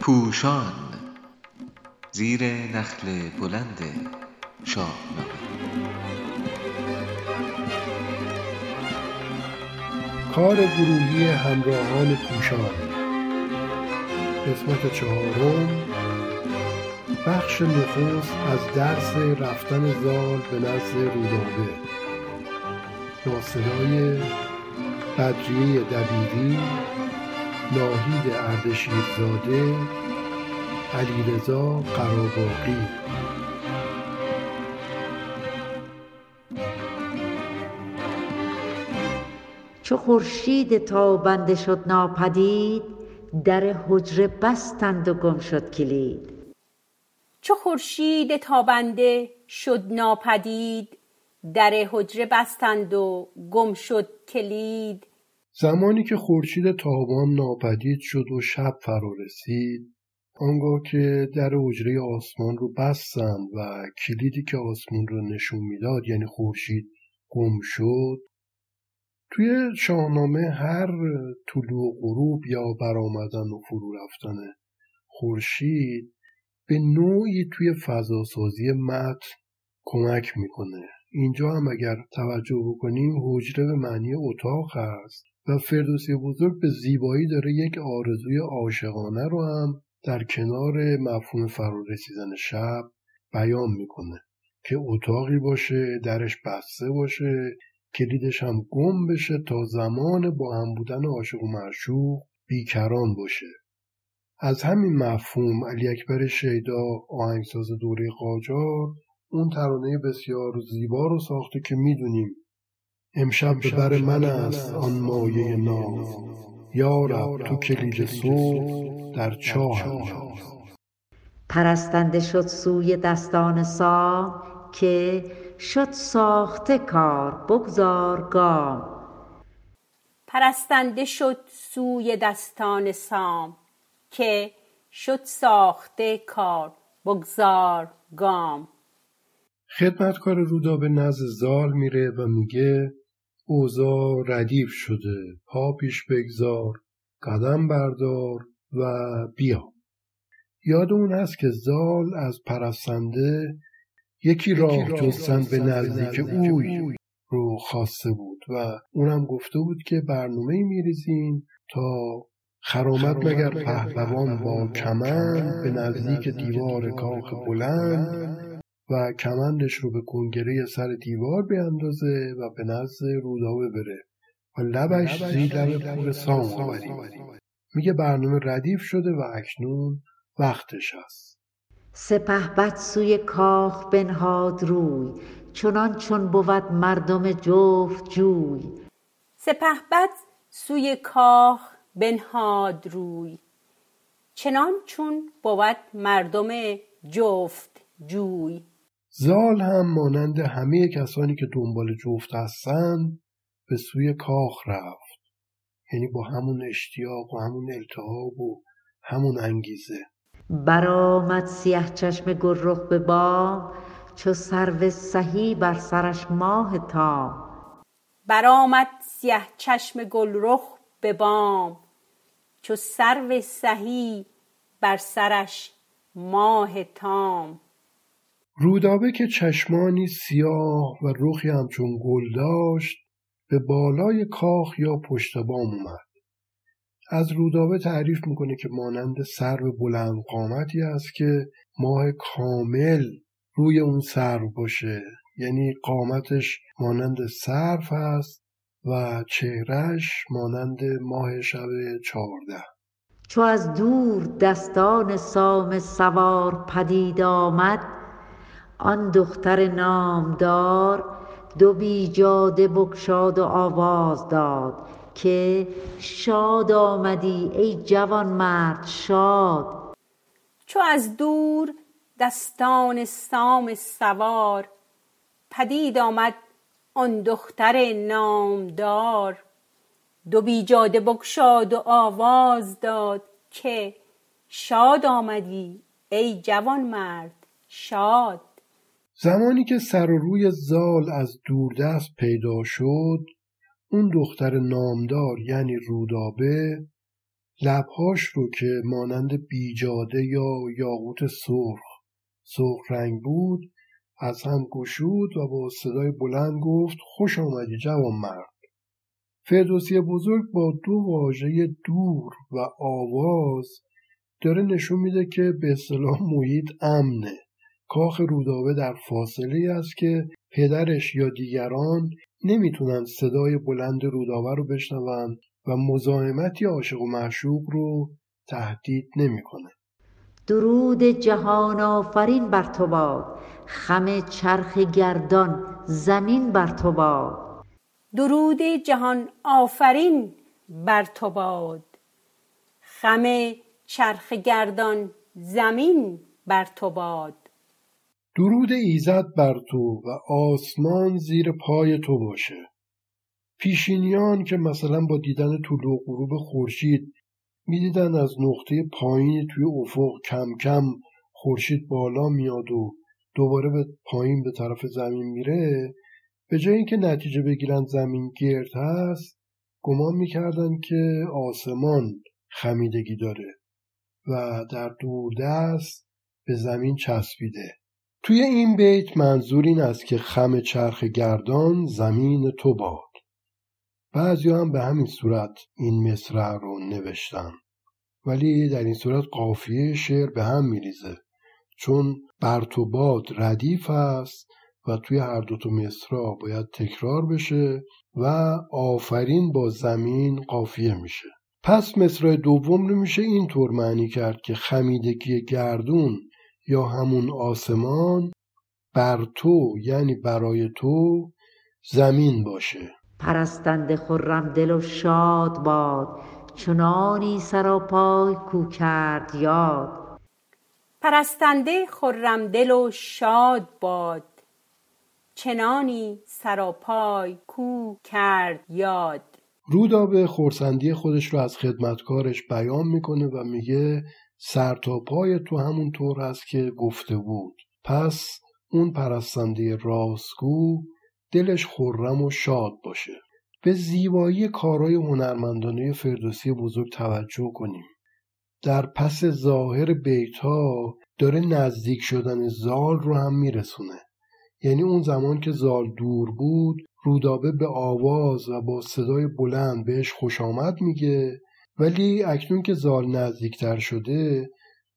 پوشان زیر نخل بلند شاهنامه کار گروهی همراهان پوشان. قسمت چهارم بخش نخست از درس رفتن زال به نزد رودابه. با بدریه دبیری ناهید اردشیرزاده علیرضا قراباقی. چو خورشید تابنده شد ناپدید در حجره بستند و گم شد کلید. چو خورشید تابنده شد ناپدید در حجره بستند و گم شد کلید. زمانی که خورشید تابان ناپدید شد و شب فرا رسید آنگاه که در حجره آسمان رو بستند و کلیدی که آسمان رو نشون می‌داد یعنی خورشید گم شد. توی شاهنامه هر طلوع غروب یا برآمدن و فرو رفتن خورشید به نوعی توی فضاسازی متن کمک می‌کنه. اینجا هم اگر توجه بکنیم حجره به معنی اتاق هست. و فردوسی بزرگ به زیبایی داره یک آرزوی عاشقانه رو هم در کنار مفهوم فرو رسیدن شب بیان می‌کنه که اتاقی باشه درش بسته باشه کلیدش هم گم بشه تا زمان با هم بودن عاشق و معشوق بیکران باشه. از همین مفهوم علی اکبر شیدا آهنگساز دوره قاجار اون ترانه بسیار زیبا رو ساخته که می‌دونیم امشب به بر من است آن مایه ناز. یارب تو کلید صبح در چاه پرستنده شد سوی دستان سام که شد ساخته کار بگذار گام. پرستنده شد سوی دستان سام که شد ساخته کار بگذار گام. خدمتکار رودا به نزد زال میره و میگه اوضاع ردیف شده. پا پیش بگذار قدم بردار و بیا. یاد اون هست که زال از پرستنده یکی راه جستن به نزدیک اوی رو خواسته بود و اونم گفته بود که برنامه میریزیم تا خرامت مگر پهلوان با کمند به نزدیک دیوار کاخ بلند و کمندش رو به کنگره سر دیوار بیندازه و به نزد رودابه بره و لبش زیر لب پور سام میگه برنامه ردیف شده و اکنون وقتش هست. بد سوی کاخ بنهاد روی چنان چون بود مردم جفت جوی. بد سوی کاخ بنهاد روی چنان چون بود مردم جفت جوی. زال هم مانند همه کسانی که دنبال جفت هستند به سوی کاخ رفت. یعنی با همون اشتیاق و همون التهاب و همون انگیزه. برآمد سیه چشم گلرخ به بام چو سرو سهی بر سرش ماه تام. برآمد سیه چشم گلرخ به بام چو سرو سهی بر سرش ماه تام. رودابه که چشمانی سیاه و رخی همچون گل داشت به بالای کاخ یا پشت بام اومد. از رودابه تعریف می‌کنه که مانند سرو بلند قامتی است که ماه کامل روی اون سرو باشه. یعنی قامتش مانند سرف است و چهرش مانند ماه شب چهارده. چو از دور دستان سام سوار پدید آمد آن دختر نامدار دو بیجاده بگشاد و آواز داد که شاد آمدی ای جوانمرد شاد. چو از دور دستان سام سوار پدید آمد آن دختر نامدار. دو بیجاده بگشاد و آواز داد که شاد آمدی ای جوانمرد شاد. زمانی که سر و روی زال از دوردست پیدا شد اون دختر نامدار یعنی رودابه لبهاش رو که مانند بیجاده یا یاقوت سرخ سرخ رنگ بود از هم گشود و با صدای بلند گفت خوش آمدی جوان مرد. فردوسی بزرگ با دو واژه دور و آواز داره نشون میده که به اصطلاح محیط امنه. کاخ رودابه در فاصله است که پدرش یا دیگران نمی‌تونن صدای بلند رودابه رو بشنون و مزاحمتی عاشق و معشوق رو تهدید نمی‌کنه. درود جهان آفرین بر تو باد. خم چرخ گردان زمین بر تو باد. درود جهان آفرین بر تو باد. خم چرخ گردان زمین بر تو باد. درود ایزد بر تو و آسمان زیر پای تو باشه. پیشینیان که مثلا با دیدن طلوع غروب خورشید می‌دیدن از نقطه پایین توی افق کم کم خورشید بالا میاد و دوباره به پایین به طرف زمین میره به جای اینکه نتیجه بگیرن زمین گرد هست گمان می‌کردن که آسمان خمیدگی داره و در دوردست به زمین چسبیده. توی این بیت منظور این است که خم چرخ گردان زمین تو باد. بعضی هم به همین صورت این مصرع رو نوشتن. ولی در این صورت قافیه شعر به هم میریزه. چون بر تو باد ردیف است و توی هر دو تا مصرع باید تکرار بشه و آفرین با زمین قافیه میشه. پس مصرع دوم رو میشه اینطور معنی کرد که خمیدگی گردون یا همون آسمان بر تو یعنی برای تو زمین باشه. پرستنده خرم دل و شاد باد چنانی سراپای کو کرد یاد. پرستنده خرم دل و شاد باد چنانی سراپای کو کرد یاد. رودابه خورسندی خودش رو از خدمتکارش بیان می‌کنه و میگه سر تا پای تو همون طور هست که گفته بود. پس اون پرستنده راستگو دلش خرم و شاد باشه. به زیبایی کارای هنرمندانه فردوسی بزرگ توجه کنیم. در پس ظاهر بیت ها داره نزدیک شدن زال رو هم میرسونه. یعنی اون زمان که زال دور بود رودابه به آواز و با صدای بلند بهش خوش آمد میگه ولی اکنون که زال نزدیکتر شده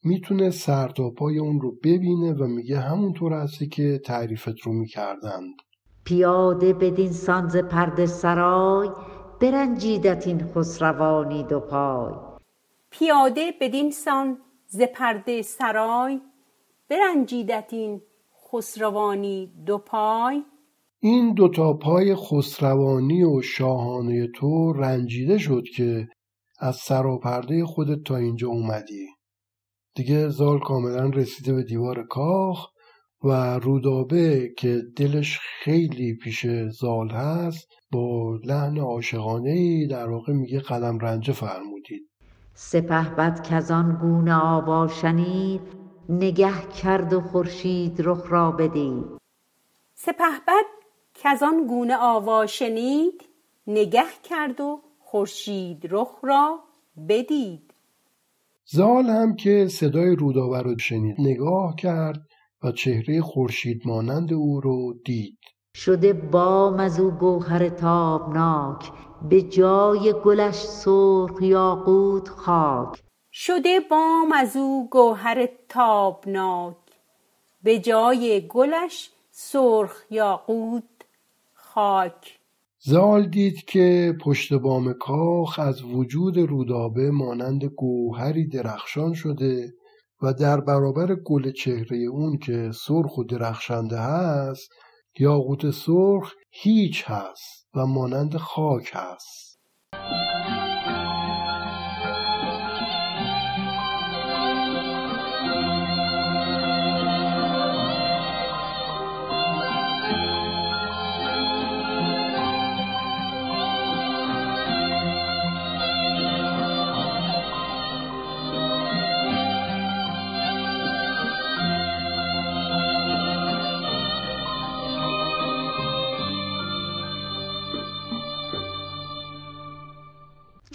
می‌تونه سر تا پای اون رو ببینه و میگه همونطور هستی که تعریفت رو می‌کردند. پیاده بدین سانز پرده سرای برنجیدت این خسروانی دو پای. پیاده بدین سان ز پرده سرای برنجیدت این خسروانی دو پای. این دوتا پای خسروانی و شاهانه تو رنجیده شد که از سراپرده خودت تا اینجا اومدی. دیگه زال کاملا رسیده به دیوار کاخ و رودابه که دلش خیلی پیش زال هست با لحن عاشقانه ای در واقع میگه قدم رنجه فرمودید. سپه بد کزان گونه آوا شنید نگه کرد و خورشید رخ را بدید. سپهبد کزان گونه آوا شنید نگه کرد و خورشید رخ را بدید. زال هم که صدای رودابه رو شنید نگاه کرد و چهره خورشید مانند او رو دید. شده بام از او گوهر تابناک به جای گلش سرخ یاقوت خاک. شده بام از او گوهر تابناک به جای گلش سرخ یاقوت خاک. زال دید که پشت بام کاخ از وجود رودابه مانند گوهری درخشان شده و در برابر گل چهره اون که سرخ و درخشنده هست یاقوت سرخ هیچ هست و مانند خاک هست.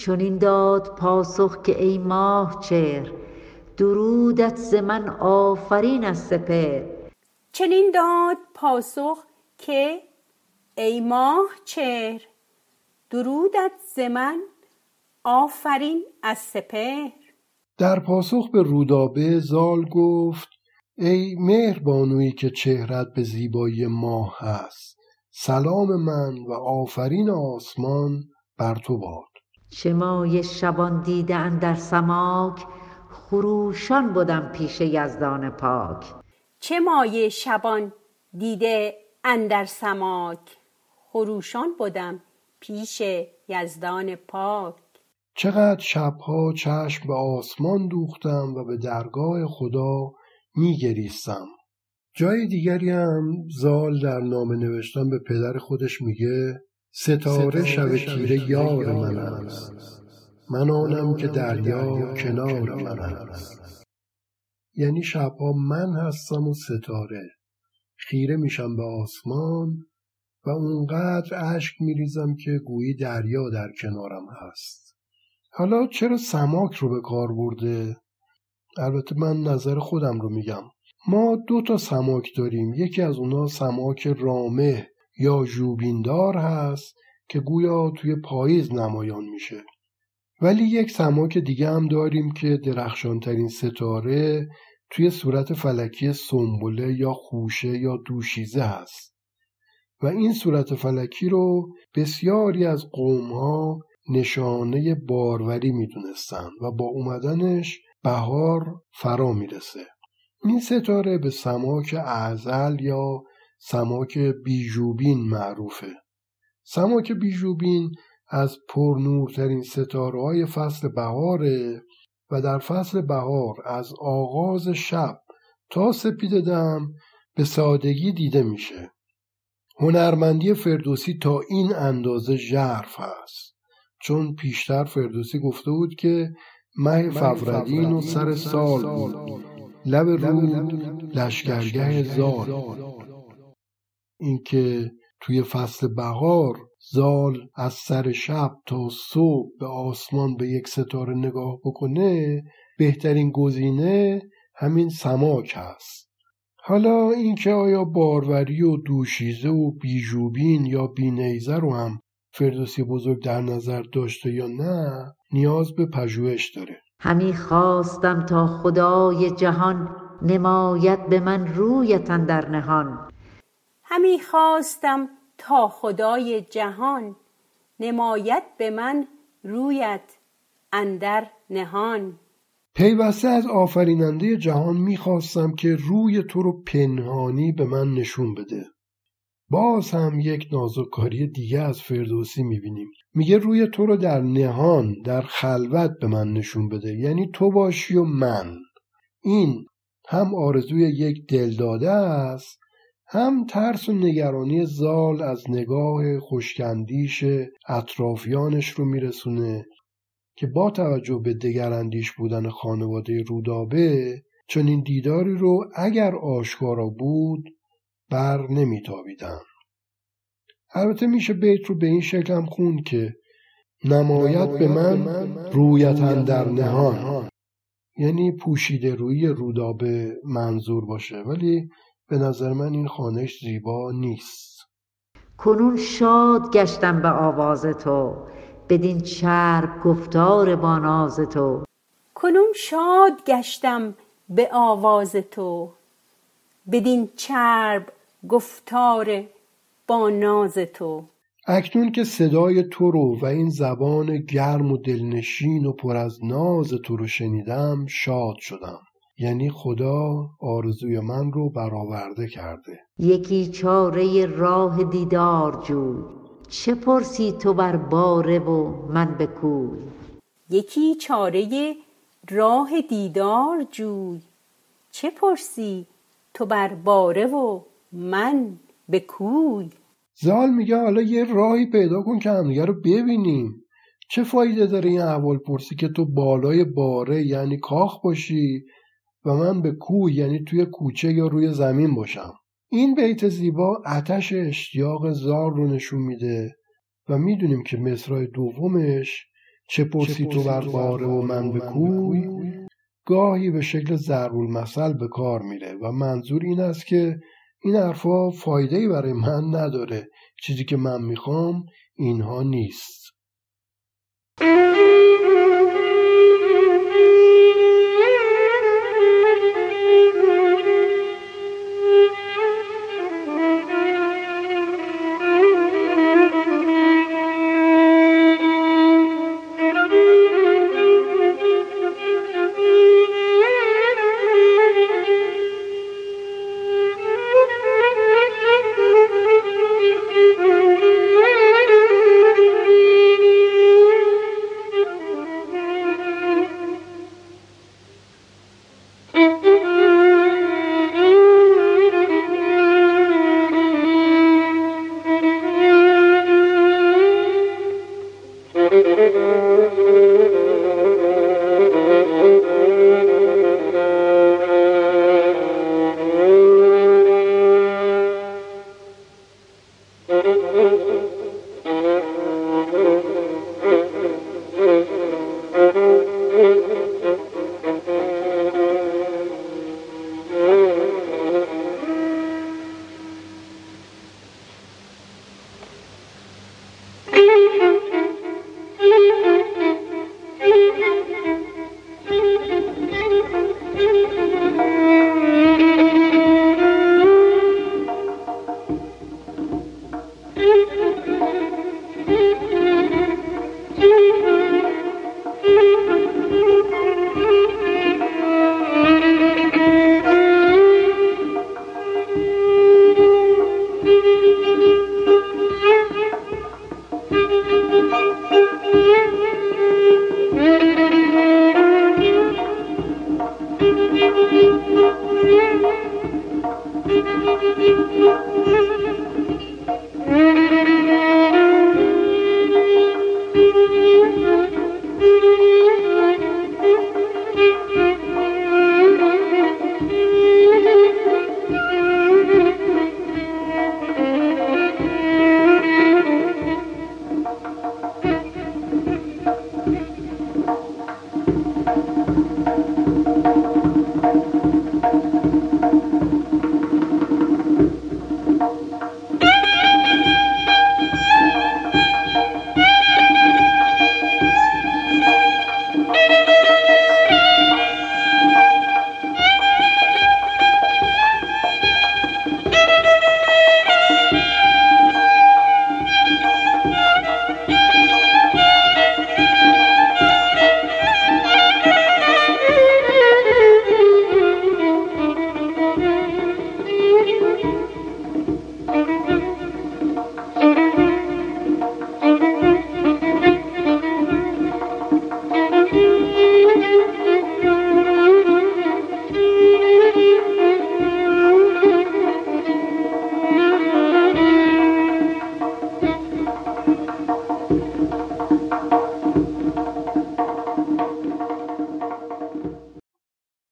چنین داد پاسخ که ای ماه چهر درودت ز من آفرین از سپهر. چنین داد پاسخ که ای ماه چهر درودت ز من آفرین از سپهر. در پاسخ به رودابه زال گفت ای مهربانویی که چهرت به زیبایی ماه هست سلام من و آفرین آسمان بر تو باد. چه مایه شبان دیده اندر سماک خروشان بدم پیش یزدان پاک. چه مایه شبان دیده اندر سماک خروشان بدم پیش یزدان پاک. چقدر شبها چشم به آسمان دوختم و به درگاه خدا میگریستم. جای دیگری هم زال در نامه نوشتن به پدر خودش میگه ستاره شب تیره یار من است. من آنم که دریا کنار من است. یعنی شبها من هستم و ستاره. خیره میشم به آسمان و اونقدر اشک میریزم که گویی دریا در کنارم هست. حالا چرا سماک رو به کار برده؟ البته من نظر خودم رو میگم. ما دو تا سماک داریم. یکی از اونا سماک رامه. یا ژوبیندار هست که گویا توی پاییز نمایان میشه. ولی یک سماک دیگه هم داریم که درخشانترین ستاره توی صورت فلکی سنبله یا خوشه یا دوشیزه هست. و این صورت فلکی رو بسیاری از قومها نشانه باروری می‌دونستن و با اومدنش بهار فرا می‌رسه. این ستاره به سماک اعزل یا سماک بیژوبین معروفه. سماک بیژوبین از پرنورترین ستاره های فصل بهاره و در فصل بهار از آغاز شب تا سپید دم به سادگی دیده میشه. هنرمندی فردوسی تا این اندازه ژرف هست چون پیشتر فردوسی گفته بود که مه فوردین و سر سال بود. لب رود لشکرگه زال. اینکه توی فصل بهار زال از سر شب تا صبح به آسمان به یک ستاره نگاه بکنه بهترین گزینه همین سماک هست. حالا اینکه آیا باروری و دوشیزه و بیژوبین یا بینیزه رو هم فردوسی بزرگ در نظر داشته یا نه نیاز به پژوهش داره. همی خواستم تا خدای جهان نماید به من رویتن در نهان. همی خواستم تا خدای جهان. نماید به من رویت اندر نهان. پیوسته از آفریننده جهان می‌خواستم که روی تو رو پنهانی به من نشون بده. باز هم یک نازوکاری دیگه از فردوسی می‌بینیم میگه روی تو رو در نهان در خلوت به من نشون بده. یعنی تو باشی و من. این هم آرزوی یک دلداده است. هم ترس و نگرانی زال از نگاه خوشکندیش اطرافیانش رو میرسونه که با توجه به دگراندیش بودن خانواده رودابه چون این دیداری رو اگر آشکارا بود بر نمیتابیدن. البته میشه بیت رو به این شکل هم خون که نمایت به من رویت در نهان. یعنی پوشیده روی رودابه منظور باشه. ولی به نظر من این خانش زیبا نیست. کنون شاد گشتم به آواز تو بدین چرب گفتار با ناز تو. کنون شاد گشتم به آواز تو بدین چرب گفتار با ناز تو. اکنون که صدای تو رو و این زبان گرم و دلنشین و پر از ناز تو رو شنیدم شاد شدم. یعنی خدا آرزوی من رو برآورده کرده. یکی چاره راه دیدار جوی چه پرسی تو بر باره و من به کوی یکی چاره راه دیدار جوی چه پرسی تو بر باره و من به کوی زال میگه حالا یه راهی پیدا کن که همدیگه رو ببینیم. چه فایده داره این احوال پرسی که تو بالای باره یعنی کاخ باشی؟ و من به کوه یعنی توی کوچه یا روی زمین باشم. این بیت زیبا آتش اشتیاق زار رو نشون میده و می‌دونیم که مصرای دومش چه پرسی تو بر باره و من به کوی گاهی به شکل ضرب المثل به کار میره و منظور این است که این حرفها فایده ای برای من نداره. چیزی که من می‌خوام اینها نیست.